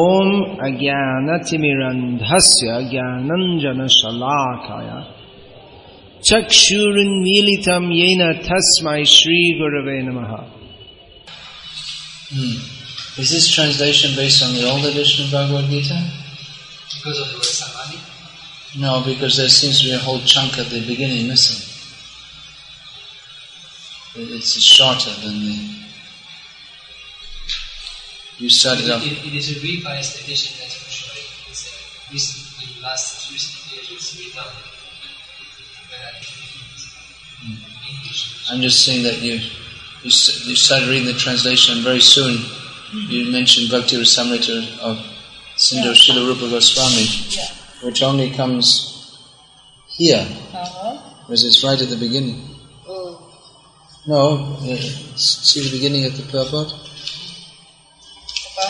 ॐ अज्ञानतिमिरन्धस्य ज्ञानञ्जनशलाकाय चक्षुरुन्मीलितं येन तस्मै श्रीगुरवे नमः Hmm. Is this translation based on the old edition of Bhagavad Gita? Because of your samadhi? No, because there seems to be a whole chunk at the beginning missing. It- It's shorter than the. you started It, it, it is a revised edition that's for sure. It's a recent, in last recent years it's redone. English. I'm just saying that you you, you started reading the translation and very soon you mentioned Bhakti Rasamrita of Sindhu Yeah. Srila Rupa Goswami, Yeah. which only comes here, Uh-huh. because it's right at the beginning. Oh. No, uh, see the beginning of the purport?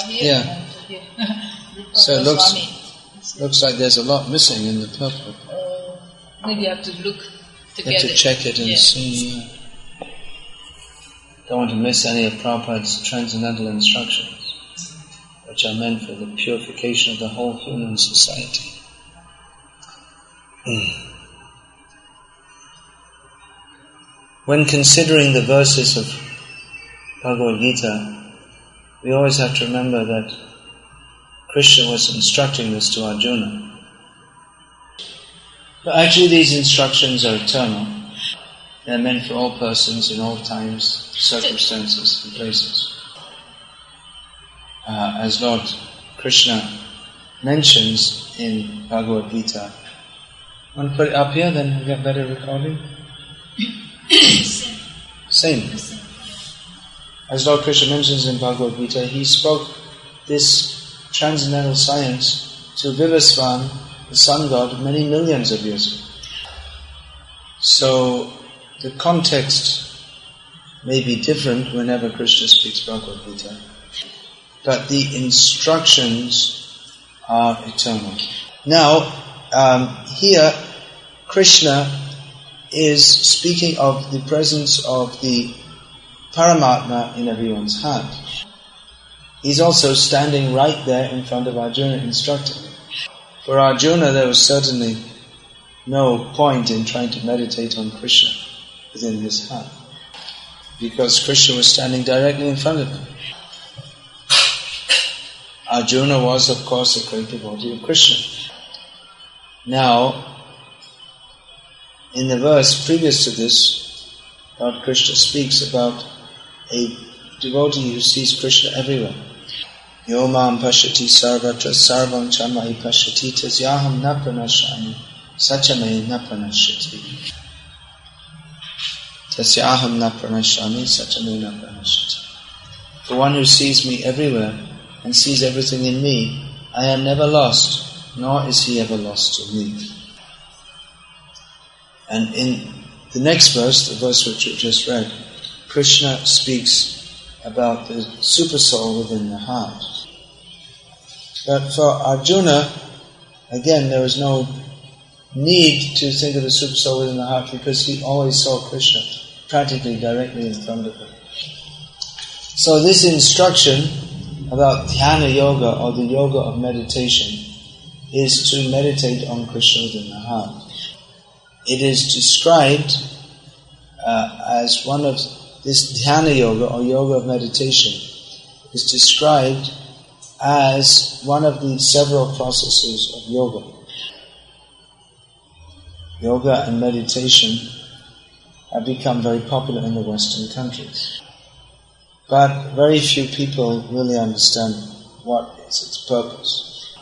Yeah. and here. Rupa So it looks- Looks like there's a lot missing in the purport. Uh, maybe you have to look together. have to check it and yeah. see. yeah. Don't want to miss any of Prabhupada's transcendental instructions, which are meant for the purification of the whole human society. Hmm. When considering the verses of Bhagavad Gita, we always have to remember that Krishna was instructing this to Arjuna. But actually, these instructions are eternal. They're meant for all persons in all times, circumstances, and places. Uh, as Lord Krishna mentions in Bhagavad Gita. Want to put it up here, then we get better recording? Same. As Lord Krishna mentions in Bhagavad Gita, he spoke this transcendental science to Vivasvan, the sun god, many millions of years ago. So the context may be different whenever Krishna speaks Bhagavad Gita, but the instructions are eternal. Now, um, here, Krishna is speaking of the presence of the Paramatma in everyone's heart. He's also standing right there in front of Arjuna instructing. For Arjuna, there was certainly no point in trying to meditate on Krishna within his heart, because Krishna was standing directly in front of him. Arjuna was, of course, a great devotee of Krishna. Now, in the verse previous to this, Lord Krishna speaks about a devotee who sees Krishna everywhere. Yo mam pashati sarvatra sarvam chamai pashati tasyaham na pranashami sachame na pranashati. Tasyaham na pranashami sachame na pranashati. The one who sees me everywhere and sees everything in me, I am never lost, nor is he ever lost to me. And in the next verse, the verse which you just read, Krishna speaks about the super soul within the heart. But for Arjuna, again, there was no need to think of the super soul within the heart because he always saw Krishna practically directly in front of him. So this instruction about dhyana yoga or the yoga of meditation is to meditate on Krishna within the heart. It is described uh, as one of this dhyana yoga or yoga of meditation is described as one of the several processes of yoga. Yoga and meditation have become very popular in the Western countries. But very few people really understand what is its purpose.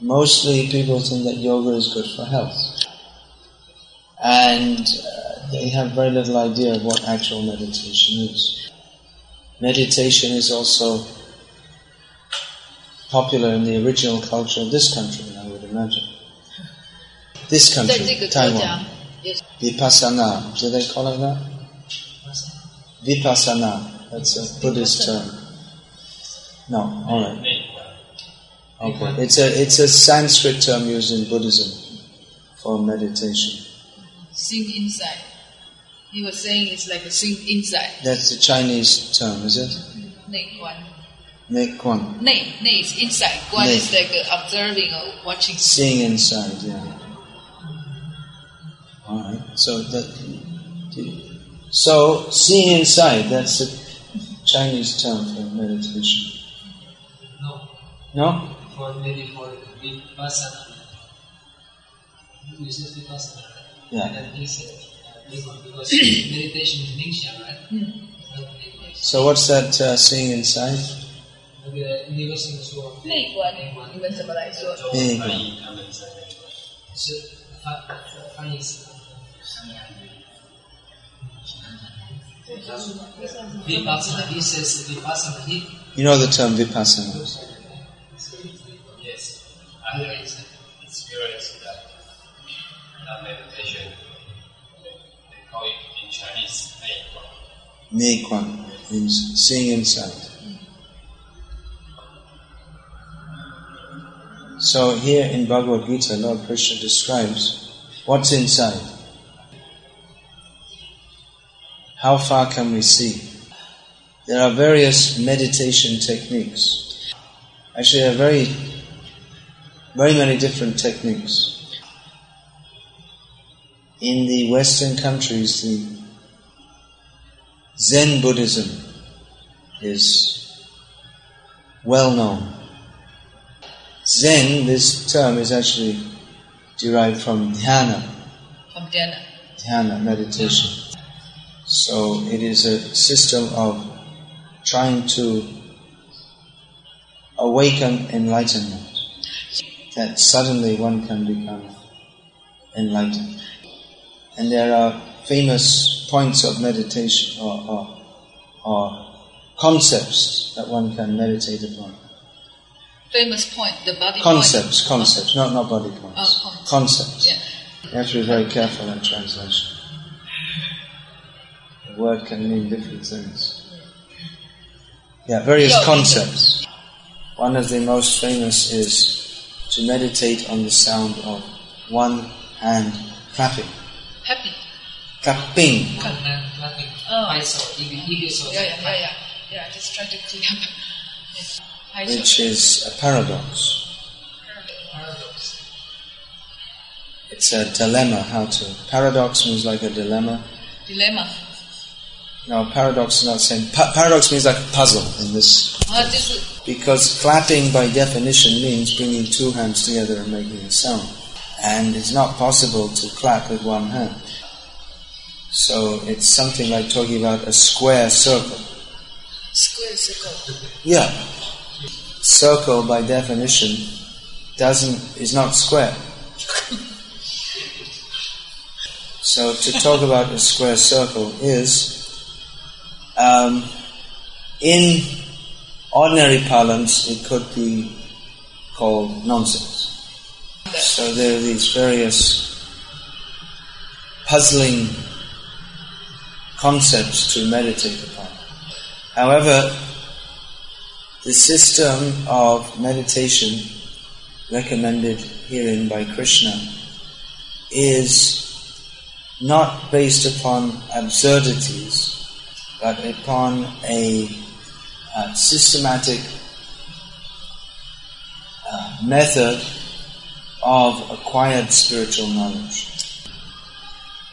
Mostly people think that yoga is good for health. And uh, they have very little idea of what actual meditation is. Meditation is also popular in the original culture of this country, I would imagine. This country, Taiwan. Vipassana, do they call it that? Vipassana, that's a Buddhist term. No, alright. Okay. It's a it's a Sanskrit term used in Buddhism for meditation. Sing inside. He was saying it's like a sink inside. That's the Chinese term, is it? 内观。Nekwan. Nei, nei is inside. Guan Nei. is like uh, observing or watching. Seeing inside, yeah. Alright, so that. So, seeing inside, that's a Chinese term for meditation. No, No? for maybe for vipassana. You said vipassana. Yeah. And then he said Nikon, because meditation is Ningsha, right? Yeah. So what's that uh, seeing inside? You know the term vipassana? Yes. Nekwan means seeing inside. So here in Bhagavad Gita, Lord Krishna describes what's inside. How far can we see? There are various meditation techniques. Actually, there are very, very many different techniques. In the Western countries, the Zen Buddhism is well known. Zen, this term is actually derived from dhyana, From dhyana. dhyana, meditation. So it is a system of trying to awaken enlightenment. That suddenly one can become enlightened. And there are famous points of meditation or, or, or concepts that one can meditate upon. Famous point, the body Concepts, point. concepts, not, not body points. Oh, concepts. Concepts. Yeah. You have to be very careful in translation. The word can mean different things. Yeah, various concepts. One of the most famous is to meditate on the sound of one hand clapping. Happy cupping. Yeah, yeah, yeah, just to Which is a paradox. Paradox. It's a dilemma. How to paradox means like a dilemma. Dilemma. No, paradox is not the same. Pa- paradox means like a puzzle in this because clapping by definition means bringing two hands together and making a sound. And it's not possible to clap with one hand. So it's something like talking about a square circle. square circle. Yeah. Circle by definition doesn't is not square. So to talk about a square circle is um, in ordinary parlance it could be called nonsense. So there are these various puzzling concepts to meditate upon. However, the system of meditation recommended herein by Krishna is not based upon absurdities, but upon a uh, systematic uh, method of acquired spiritual knowledge.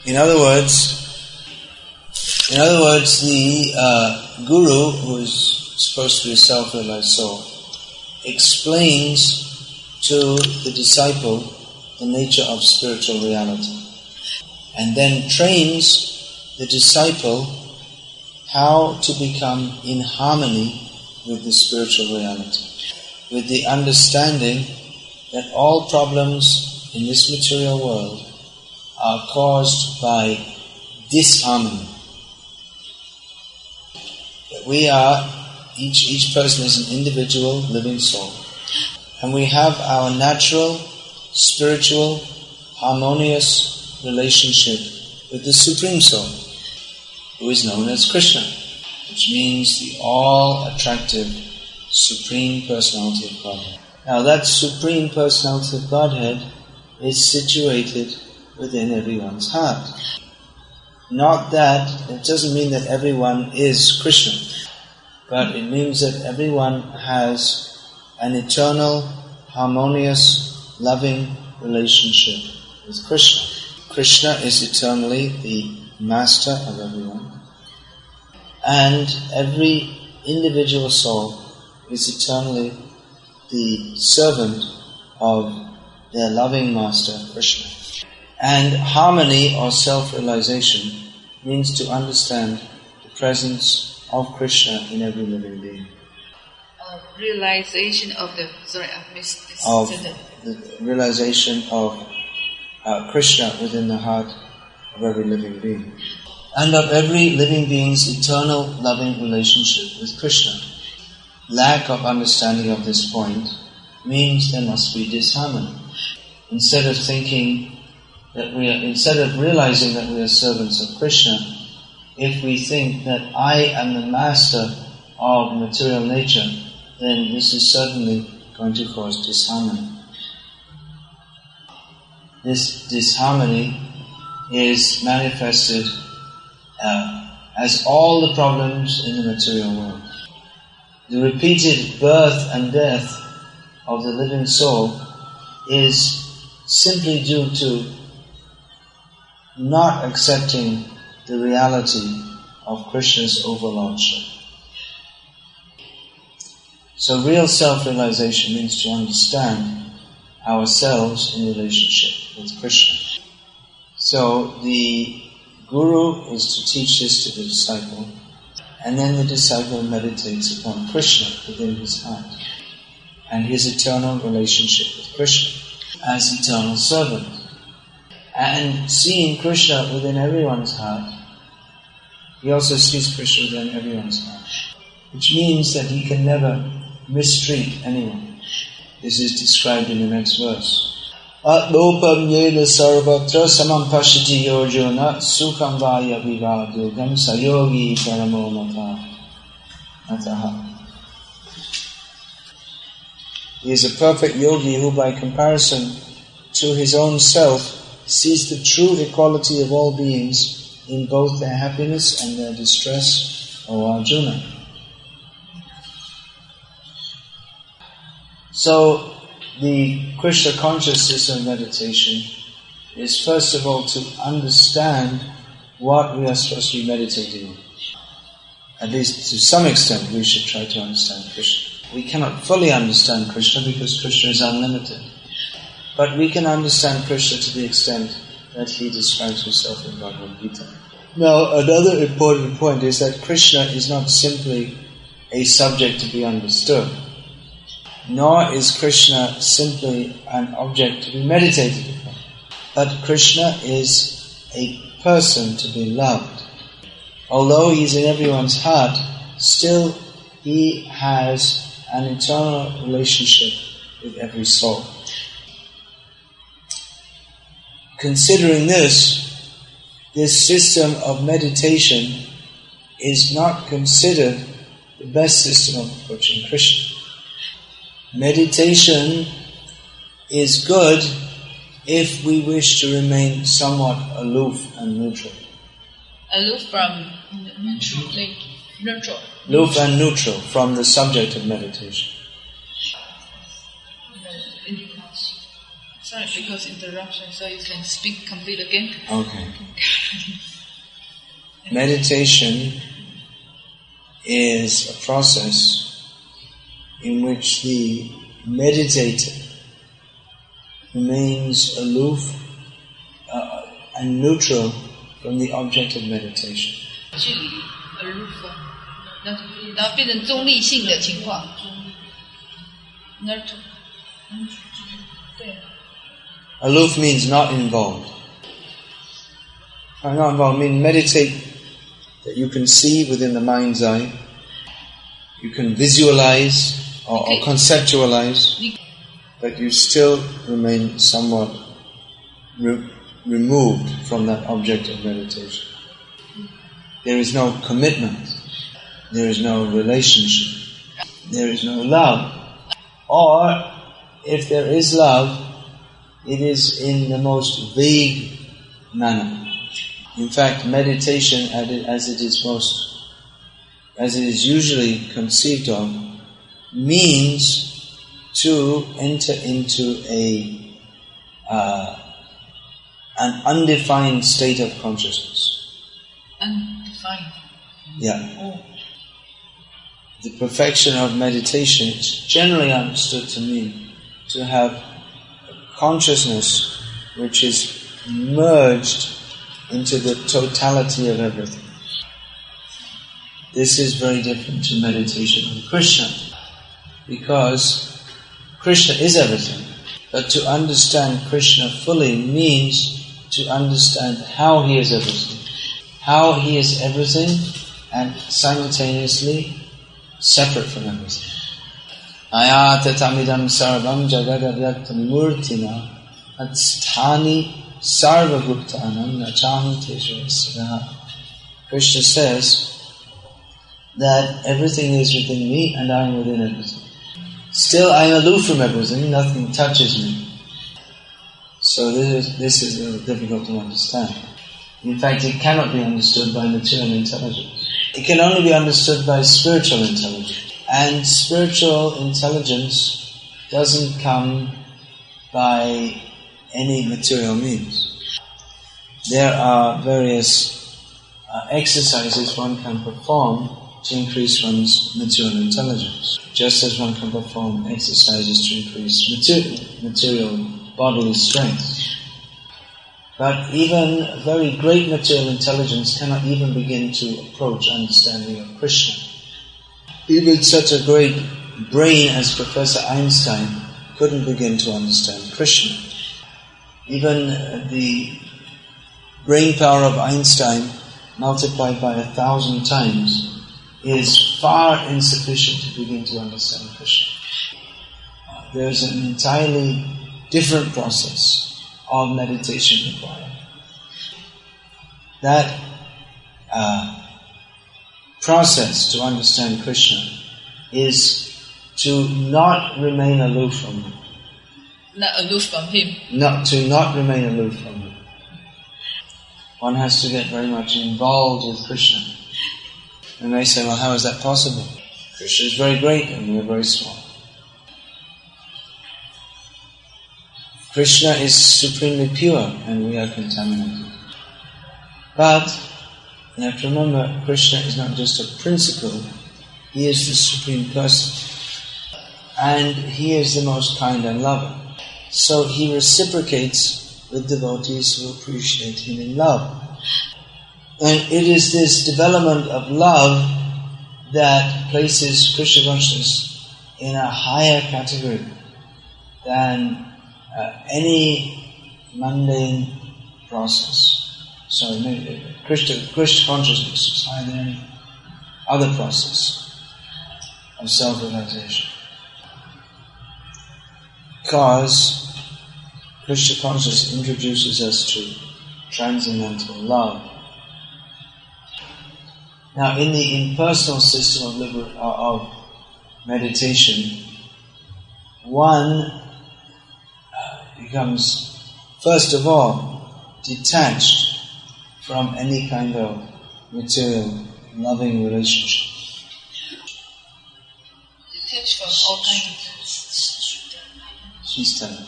In other words, in other words, the uh, guru, who is supposed to be a self-realized soul, explains to the disciple the nature of spiritual reality, and then trains the disciple how to become in harmony with the spiritual reality, with the understanding that all problems in this material world are caused by disharmony. We are, each, each person is an individual living soul. And we have our natural, spiritual, harmonious relationship with the Supreme Soul, who is known as Krishna, which means the all-attractive Supreme Personality of Godhead. Now that Supreme Personality of Godhead is situated within everyone's heart. Not that, it doesn't mean that everyone is Krishna. But it means that everyone has an eternal, harmonious, loving relationship with Krishna. Krishna is eternally the master of everyone, and every individual soul is eternally the servant of their loving master, Krishna. And harmony or self-realization means to understand the presence of Krishna in every living being. Uh, realization of the sorry, I missed this Of the realization of uh, Krishna within the heart of every living being. And of every living being's eternal loving relationship with Krishna. Lack of understanding of this point means there must be disharmony. Instead of thinking that we are, instead of realizing that we are servants of Krishna, if we think that I am the master of material nature, then this is certainly going to cause disharmony. This disharmony is manifested uh, as all the problems in the material world. The repeated birth and death of the living soul is simply due to not accepting the reality of Krishna's overlordship. So real self-realization means to understand ourselves in relationship with Krishna. So the Guru is to teach this to the disciple, and then the disciple meditates upon Krishna within his heart and his eternal relationship with Krishna as eternal servant. And seeing Krishna within everyone's heart, he also sees Krishna within everyone's heart, which means that he can never mistreat anyone. This is described in the next verse. Atlopam yena sarvatra samam pashiti sukham vaya vivadugam sayogi. Mataha. He is a perfect yogi who by comparison to his own self sees the true equality of all beings in both their happiness and their distress, O Arjuna. So, the Krishna consciousness of meditation is first of all to understand what we are supposed to be meditating on. At least to some extent we should try to understand Krishna. We cannot fully understand Krishna because Krishna is unlimited. But we can understand Krishna to the extent that he describes himself in Bhagavad Gita. Now, another important point is that Krishna is not simply a subject to be understood, nor is Krishna simply an object to be meditated upon. But Krishna is a person to be loved. Although he is in everyone's heart, still he has an eternal relationship with every soul. Considering this, this system of meditation is not considered the best system of approaching Krishna. Meditation is good if we wish to remain somewhat aloof and neutral. Aloof from neutral. Like, neutral. Aloof and neutral from the subject of meditation. Sorry, because interruption, so you can speak complete again. Okay. Meditation is a process in which the meditator remains aloof uh, and neutral from the object of meditation. 距离 aloof，然后然后变成中立性的情况。neutral，对。 Aloof means not involved. Uh, Not involved means meditate that you can see within the mind's eye, you can visualize or, or conceptualize, but you still remain somewhat re- removed from that object of meditation. There is no commitment, there is no relationship, there is no love. Or, if there is love, it is in the most vague manner. In fact, meditation as it is most as it is usually conceived of, means to enter into a uh, an undefined state of consciousness. Undefined. Yeah. Oh. The perfection of meditation is generally understood to mean to have consciousness which is merged into the totality of everything. This is very different to meditation on Krishna because Krishna is everything. But to understand Krishna fully means to understand how he is everything. How he is everything and simultaneously separate from everything. Ayatatamidam sarvam jagadavyaktam murtina atsthani sarvabhuktanam nacham teshvasya. Krishna says that everything is within me and I am within everything. Still I am aloof from everything, nothing touches me. So this is, this is difficult to understand. In fact, it cannot be understood by material intelligence. It can only be understood by spiritual intelligence. And spiritual intelligence doesn't come by any material means. There are various uh, exercises one can perform to increase one's material intelligence, just as one can perform exercises to increase material, material bodily strength. But even very great material intelligence cannot even begin to approach understanding of Krishna. Even such a great brain as Professor Einstein couldn't begin to understand Krishna. Even the brain power of Einstein multiplied by a thousand times is far insufficient to begin to understand Krishna. There's an entirely different process of meditation required. That uh, process to understand Krishna is to not remain aloof from him. Not aloof from him. Not to not remain aloof from him. One has to get very much involved with Krishna. And they say, well, how is that possible? Krishna is very great and we are very small. Krishna is supremely pure and we are contaminated. But you have to remember, Krishna is not just a principle, he is the supreme person. And he is the most kind and loving. So he reciprocates with devotees who appreciate him in love. And it is this development of love that places Krishna consciousness in a higher category than uh, any mundane process. So Krishna, Krishna consciousness is higher than any other process of self-realization. Because Krishna consciousness introduces us to transcendental love. Now, in the impersonal system of, liber- uh, of meditation, one uh, becomes, first of all, detached from any kind of material, loving relationship. Detached from all kinds of She's telling.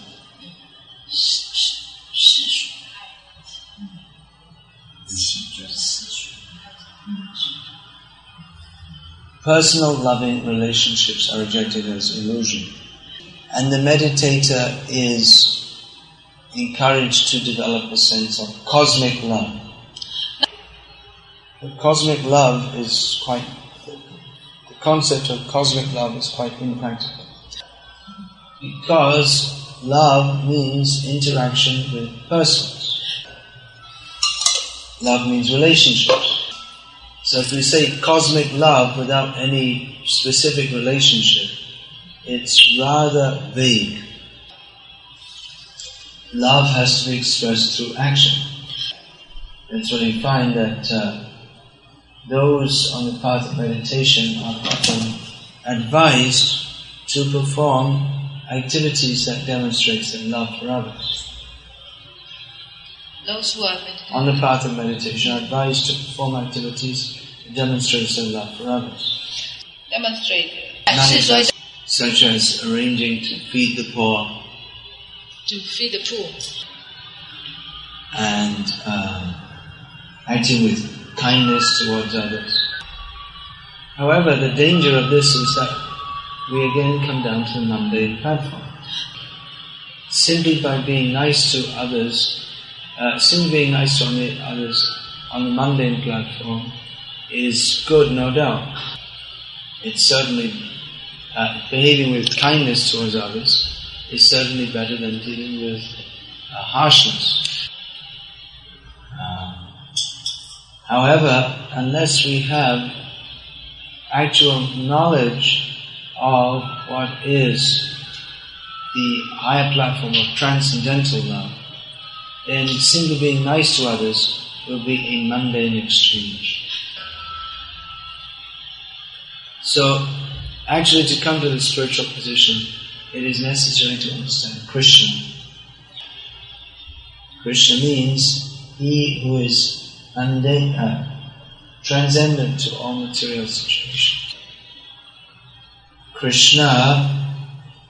Personal loving relationships are rejected as illusion. And the meditator is encouraged to develop a sense of cosmic love. Cosmic love is quite, the concept of cosmic love is quite impractical. Because love means interaction with persons. Love means relationships. So if we say cosmic love without any specific relationship, it's rather vague. Love has to be expressed through action. That's why you find that uh, those on the path of meditation are often advised to perform activities that demonstrate their love for others. those who are. On the path of meditation are advised to perform activities that demonstrates their love for others. demonstrate Manifest, such as arranging to feed the poor to feed the poor and um, acting with kindness towards others. However, the danger of this is that we again come down to the mundane platform. Simply by being nice to others, uh, simply being nice to the others on the mundane platform is good, no doubt. It's certainly uh, behaving with kindness towards others is certainly better than dealing with uh, harshness. However, unless we have actual knowledge of what is the higher platform of transcendental love, then simply being nice to others will be a mundane exchange. So, actually, to come to the spiritual position, it is necessary to understand Krishna. Krishna means he who is mundane, are transcendent to all material situations. Krishna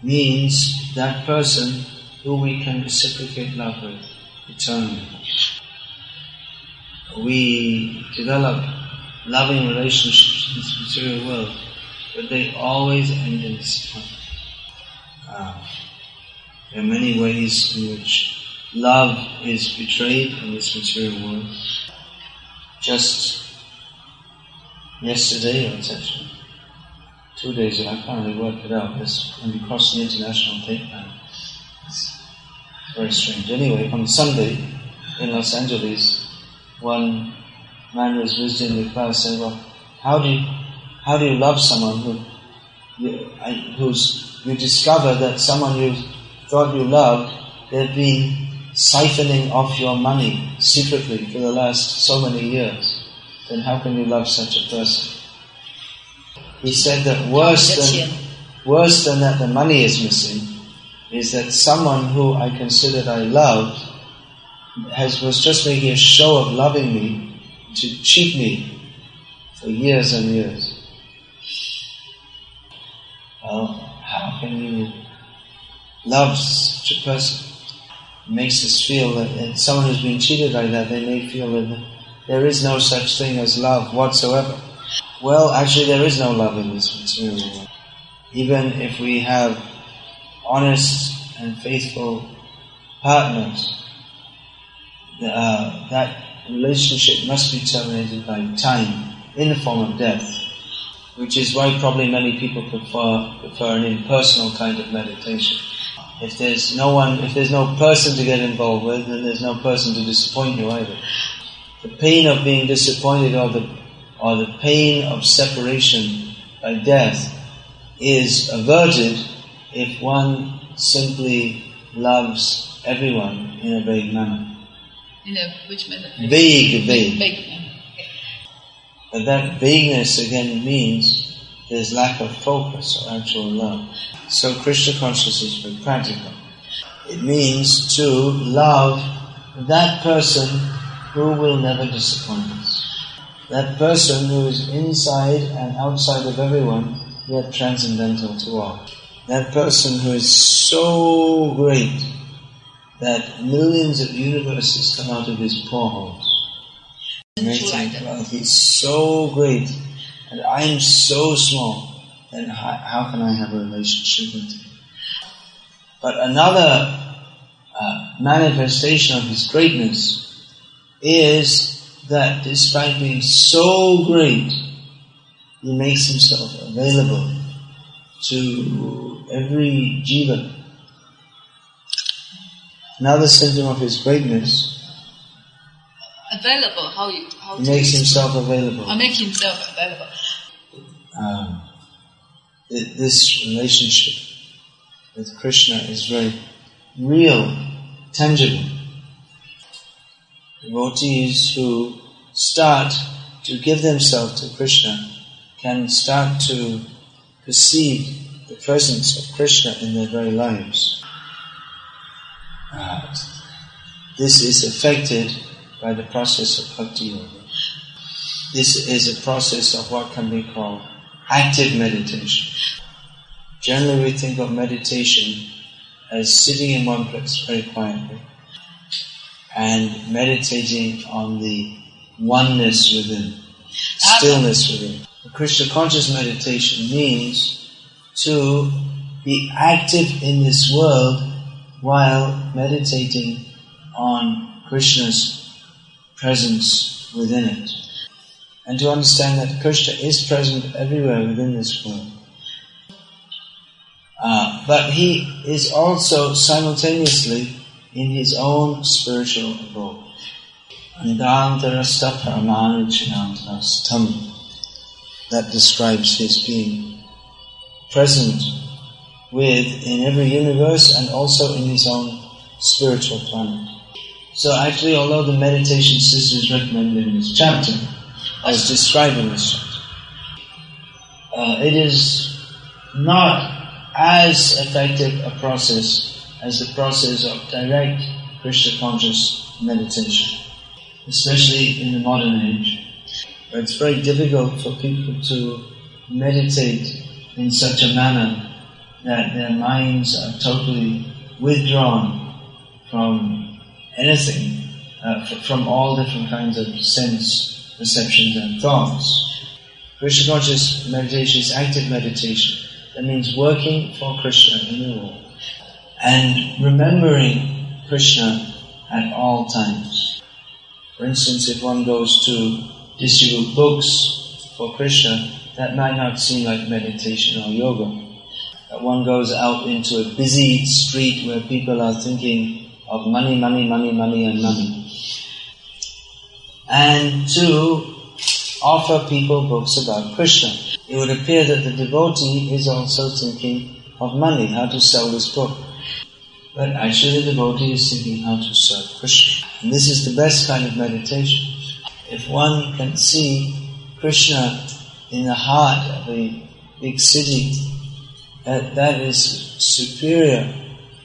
means that person who we can reciprocate love with eternally. We develop loving relationships in this material world, but they always end in disappointment. Uh, there are many ways in which love is betrayed in this material world. Just yesterday, or actually two days ago, I can't really work it out. This when we crossed the international line. It's very strange. Anyway, on Sunday in Los Angeles, one man was visiting the class saying, "Well, how do you how do you love someone who you, who's you discover that someone you thought you loved they've been siphoning off your money secretly for the last so many years? Then how can you love such a person?" He said that worse than worse than that the money is missing is that someone who I considered I loved has was just making a show of loving me to cheat me for years and years. Well, how can you love such a person? Makes us feel that that someone who's been cheated like that, they may feel that there is no such thing as love whatsoever. Well, actually, there is no love in this material world. Even if we have honest and faithful partners, uh, that relationship must be terminated by time in the form of death, which is why probably many people prefer, prefer an impersonal kind of meditation. If there's no one, if there's no person to get involved with, then there's no person to disappoint you either. The pain of being disappointed or the, or the pain of separation by death is averted if one simply loves everyone in a vague manner. in a which manner Vague, vague. vague. But that vagueness again means there is lack of focus or actual love. So Krishna consciousness is practical. It means to love that person who will never disappoint us. That person who is inside and outside of everyone, yet transcendental to all. That person who is so great that millions of universes come out of his pore holes. Like well, he's so great and I'm so small. Then how, how can I have a relationship with him? But another uh, manifestation of his greatness is that despite being so great, he makes himself available to every jiva. Another symptom of his greatness, available how you how he makes himself available. or make himself available um, th- this relationship with Krishna is very real, tangible. Devotees who start to give themselves to Krishna can start to perceive the presence of Krishna in their very lives. Uh, this is affected by the process of bhakti yoga. This is a process of what can be called active meditation. Generally, we think of meditation as sitting in one place very quietly and meditating on the oneness within, stillness within. Krishna conscious meditation means to be active in this world while meditating on Krishna's presence within it. And to understand that Krishna is present everywhere within this world. Uh, but he is also simultaneously in his own spiritual abode. That describes his being present with in every universe and also in his own spiritual planet. So actually, although the meditation sisters recommended in this chapter, as described in this chapter, uh, it is not as effective a process as the process of direct Krishna conscious meditation, especially in the modern age, it's very difficult for people to meditate in such a manner that their minds are totally withdrawn from anything, uh, from all different kinds of sense perceptions and thoughts. Krishna conscious meditation is active meditation. That means working for Krishna in the world and remembering Krishna at all times. For instance, if one goes to distribute books for Krishna, that might not seem like meditation or yoga. That one goes out into a busy street where people are thinking of money, money, money, money, and money. And to offer people books about Krishna it would appear that the devotee is also thinking of money, how to sell this book. But actually the devotee is thinking how to serve Krishna. And this is the best kind of meditation. If one can see Krishna in the heart of a big city, that, that is superior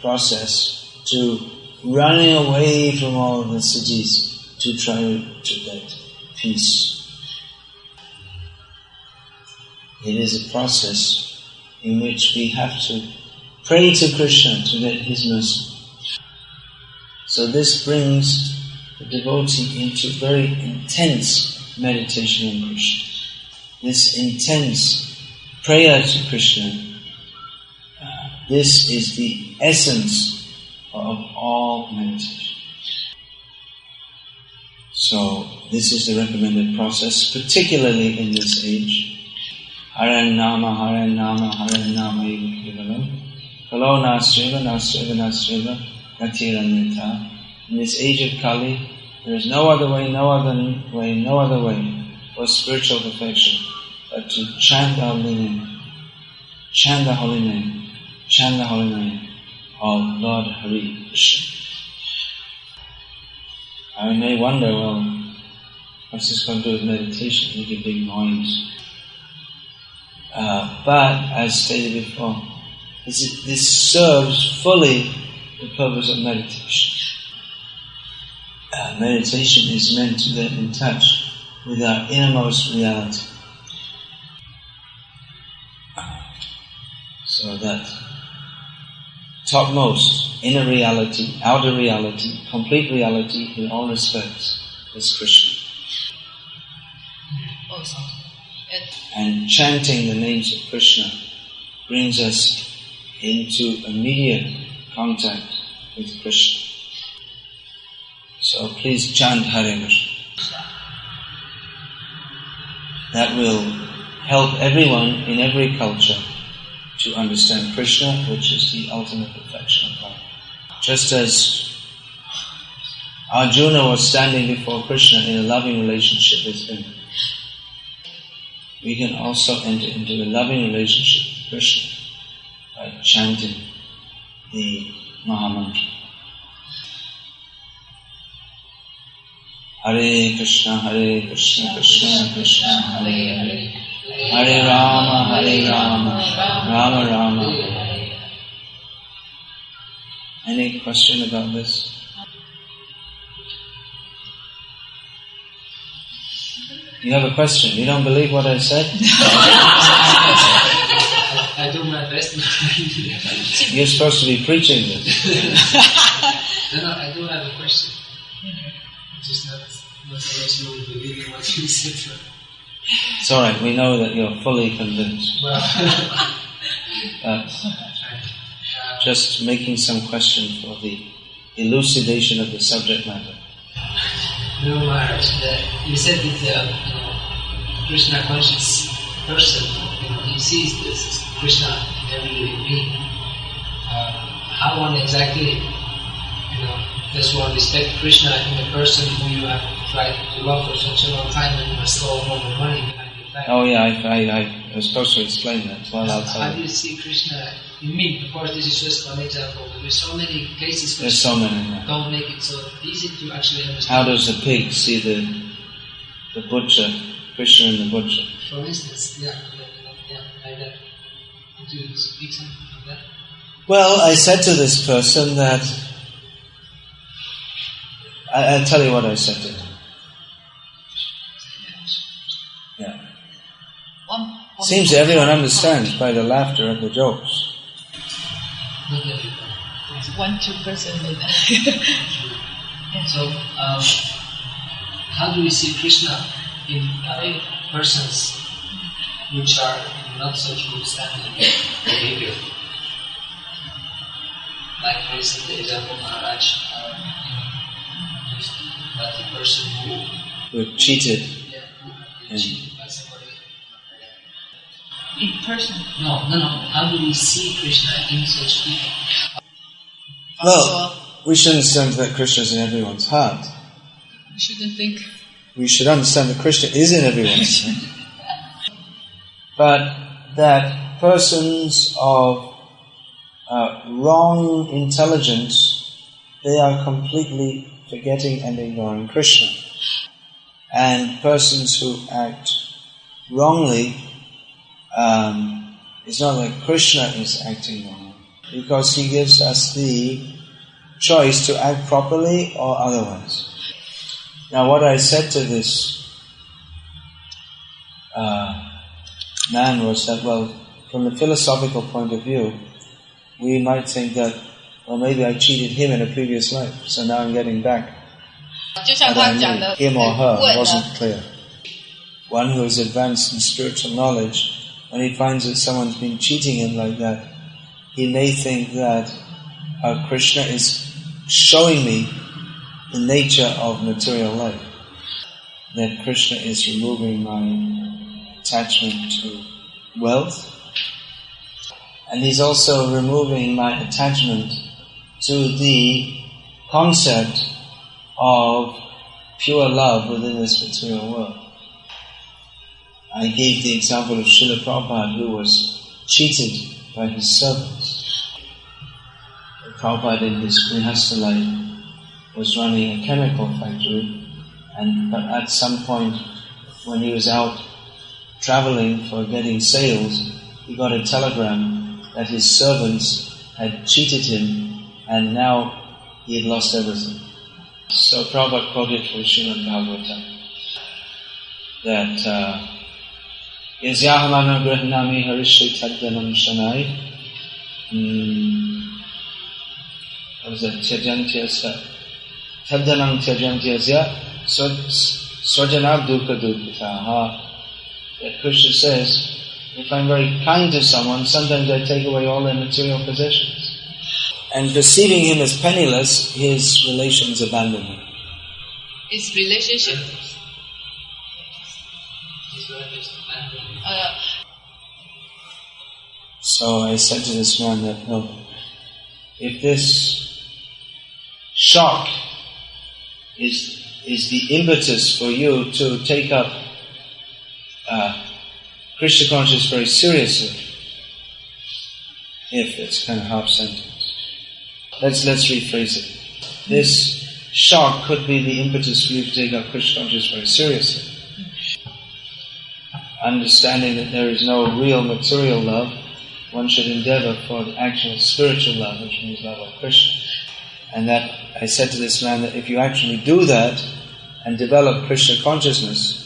process to running away from all the cities to try to get peace. It is a process in which we have to pray to Krishna to get his mercy. So this brings the devotee into very intense meditation on Krishna. This intense prayer to Krishna. Uh, this is the essence of all meditation. So this is the recommended process, particularly in this age. Hare Nama, Hare Nama, Hare Nama Kevalam. Kalo Nasriva, Nasriva, Nasriva, Natiranyata. In this age of Kali, there is no other way, no other way, no other way for spiritual perfection but to chant the holy name, chant the holy name, chant the holy name of Lord Hari Krishna. I may wonder, well, what's this going to do with meditation? Make a big noise. Uh, but, as stated before, this, this serves fully the purpose of meditation. Uh, meditation is meant to get in touch with our innermost reality. So that topmost inner reality, outer reality, complete reality in all respects is Krishna. And chanting the names of Krishna brings us into immediate contact with Krishna. So please chant Hare Krishna. That will help everyone in every culture to understand Krishna, which is the ultimate perfection of life. Just as Arjuna was standing before Krishna in a loving relationship with him, we can also enter into a loving relationship with Krishna by chanting the Mahamantra. Hare Krishna, Hare Krishna, Krishna Krishna, Hare Hare, Hare Rama, Hare Rama, Rama Rama. Any question about this? You have a question. You don't believe what I said? I do my best. You're supposed to be preaching this. no, no, I do have a question. Just not, not to let believing what you said. It's all right. We know that you're fully convinced. But uh, just making some question for the elucidation of the subject matter. no Maharaj, you said that uh, know, Krishna conscious person, you know, he sees this Krishna in every living being. Uh, how one exactly, you know, does one respect Krishna in the person who you have tried to love for such a long time and you must throw all the money behind your back? Oh yeah, I, I, I was supposed to explain that. Well, I'll How tell do you. see Krishna in me? Of course, this is just one example, there's so many cases There's so many. yeah. don't make it so easy to actually understand. How does the pig see the the butcher, Krishna in the butcher? For instance, yeah, yeah, yeah, like that. Could you speak something on that? Well, I said to this person that I, I'll tell you what I said to him. Seems everyone understands by the laughter of the jokes. One, two percent later. So, um, how do we see Krishna in uh, persons which are not such good standing behavior? Like, for instance, the example of Maharaj um, used, that the person who Who cheated. yeah, who cheated by somebody. In person. No, no, no. How do we see Krishna in such people? Well, we should understand that Krishna is in everyone's heart. We shouldn't think. We should understand that Krishna is in everyone's heart. But that persons of uh, wrong intelligence, they are completely forgetting and ignoring Krishna. And persons who act wrongly, um, it's not like Krishna is acting wrong because he gives us the choice to act properly or otherwise. Now, what I said to this uh, man was that, well, from a philosophical point of view, we might think that, well, maybe I cheated him in a previous life, so now I'm getting back. him or her wasn't clear. One who is advanced in spiritual knowledge when he finds that someone's been cheating him like that, he may think that uh, Krishna is showing me the nature of material life. That Krishna is removing my attachment to wealth. And he's also removing my attachment to the concept of pure love within this material world. I gave the example of Srila Prabhupada who was cheated by his servants. Prabhupada in his Grihastha life was running a chemical factory and but at some point when he was out traveling for getting sales, he got a telegram that his servants had cheated him and now he had lost everything. So Prabhupada quoted from Srimad Bhagavatam that uh, Shanai mm, what was that? Tyajantyasya Tadyanam Tyajantyasya Swajana Dukha Dukitaha That Krishna says, if I'm very kind to someone, sometimes I take away all their material possessions. And perceiving him as penniless, his relations abandon him. is relationship. So I said to this man that, no, if this shock is, is the impetus for you to take up uh, Krishna consciousness very seriously, if it's kind of half sentence. Let's, let's rephrase it. This shock could be the impetus for you to take up Krishna consciousness very seriously. Understanding that there is no real material love, one should endeavor for the actual spiritual love, which means love of Krishna. And that I said to this man that if you actually do that and develop Krishna consciousness,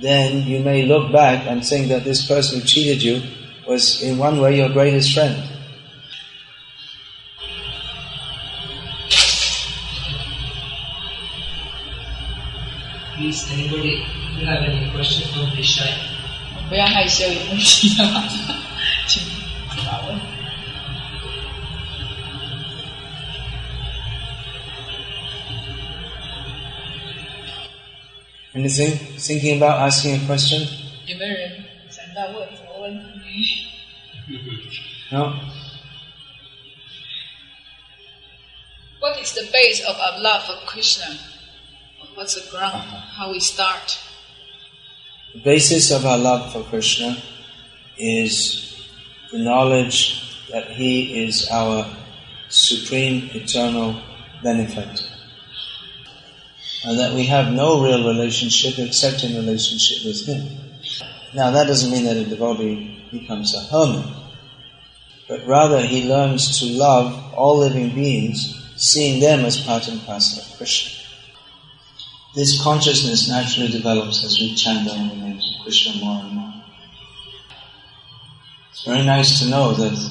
then you may look back and think that this person who cheated you was in one way your greatest friend. Please, anybody who have any questions, don't be shy. 不要害羞，有问题的话，请发问。 Anything? Thinking about asking a question? 有没有人想到问什么问题？ No? What is the base of our love for Krishna? What's the ground? How we start? The basis of our love for Krishna is the knowledge that He is our supreme eternal benefactor. And that we have no real relationship except in relationship with Him. Now that doesn't mean that a devotee becomes a hermit, but rather he learns to love all living beings, seeing them as part and parcel of Krishna. This consciousness naturally develops as we chant of Krishna more and more. It's very nice to know that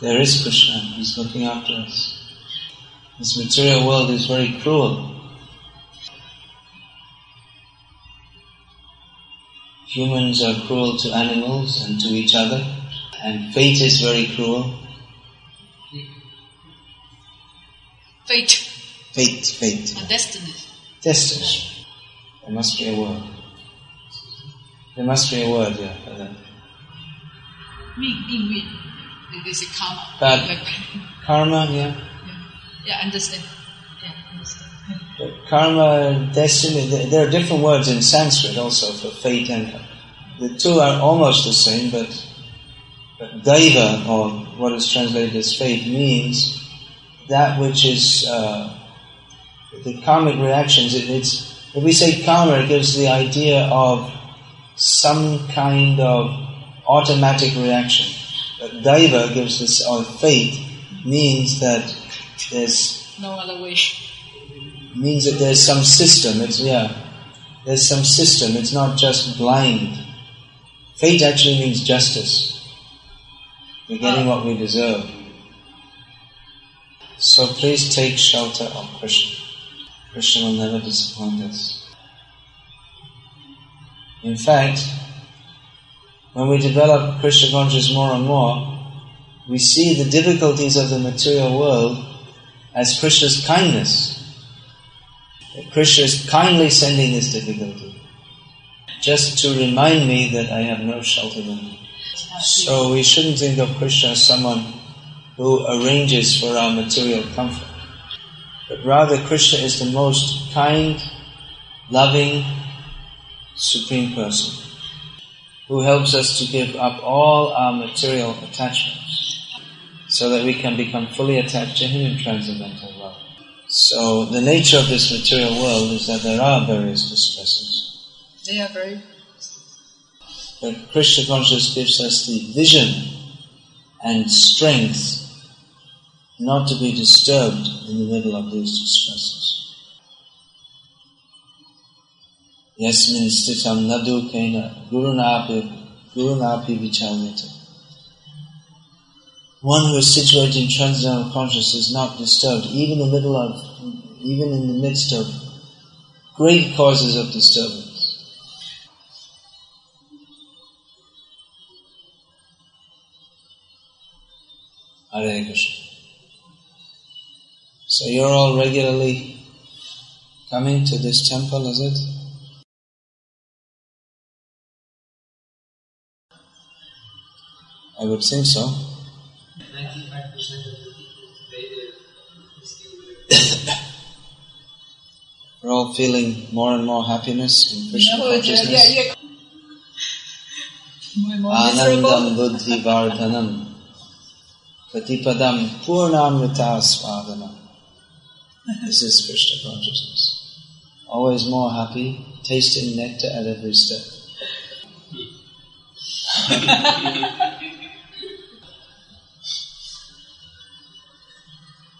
there is Krishna, He's looking after us. This material world is very cruel. Humans are cruel to animals and to each other, and fate is very cruel. Fate Fate, fate. and destiny. Destiny. There must be a word. There must be a word, yeah, for that. Mean, There's a karma. But karma, yeah. yeah. Understand. Yeah, understand. But karma, destiny, there are different words in Sanskrit also for fate and the two are almost the same, but, but daiva, or what is translated as fate, means that which is uh, the karmic reactions. It, it's, if we say karma, it gives the idea of some kind of automatic reaction. But daiva gives this, or fate means that there's No other way. means that there's some system. It's yeah, there's some system. It's not just blind. Fate actually means justice. We're getting ah. what we deserve. So please take shelter of Krishna. Krishna will never disappoint us. In fact, when we develop Krishna consciousness more and more, we see the difficulties of the material world as Krishna's kindness. Krishna is kindly sending this difficulty just to remind me that I have no shelter in him. So we shouldn't think of Krishna as someone who arranges for our material comfort. But rather Krishna is the most kind, loving, supreme person who helps us to give up all our material attachments so that we can become fully attached to Him in transcendental love. So the nature of this material world is that there are various distresses. They are very But Krishna consciousness gives us the vision and strength not to be disturbed in the middle of these distresses. Yasmin stitam nadu gurunapi gurunapi vichalyata. One who is situated in transcendental consciousness is not disturbed, even in the middle of, even in the midst of great causes of disturbance. Hare Krishna. So you're all regularly coming to this temple, is it? I would think so. We're all feeling more and more happiness in Krishna no, consciousness. Yeah, yeah. Anandam buddhi vardhanam patipadam purnamrita swadhanam. This is Krishna consciousness. Always more happy, tasting nectar at every step.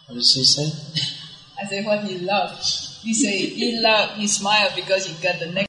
What does he say? I say what he love. He say he love. He smile because he got the next.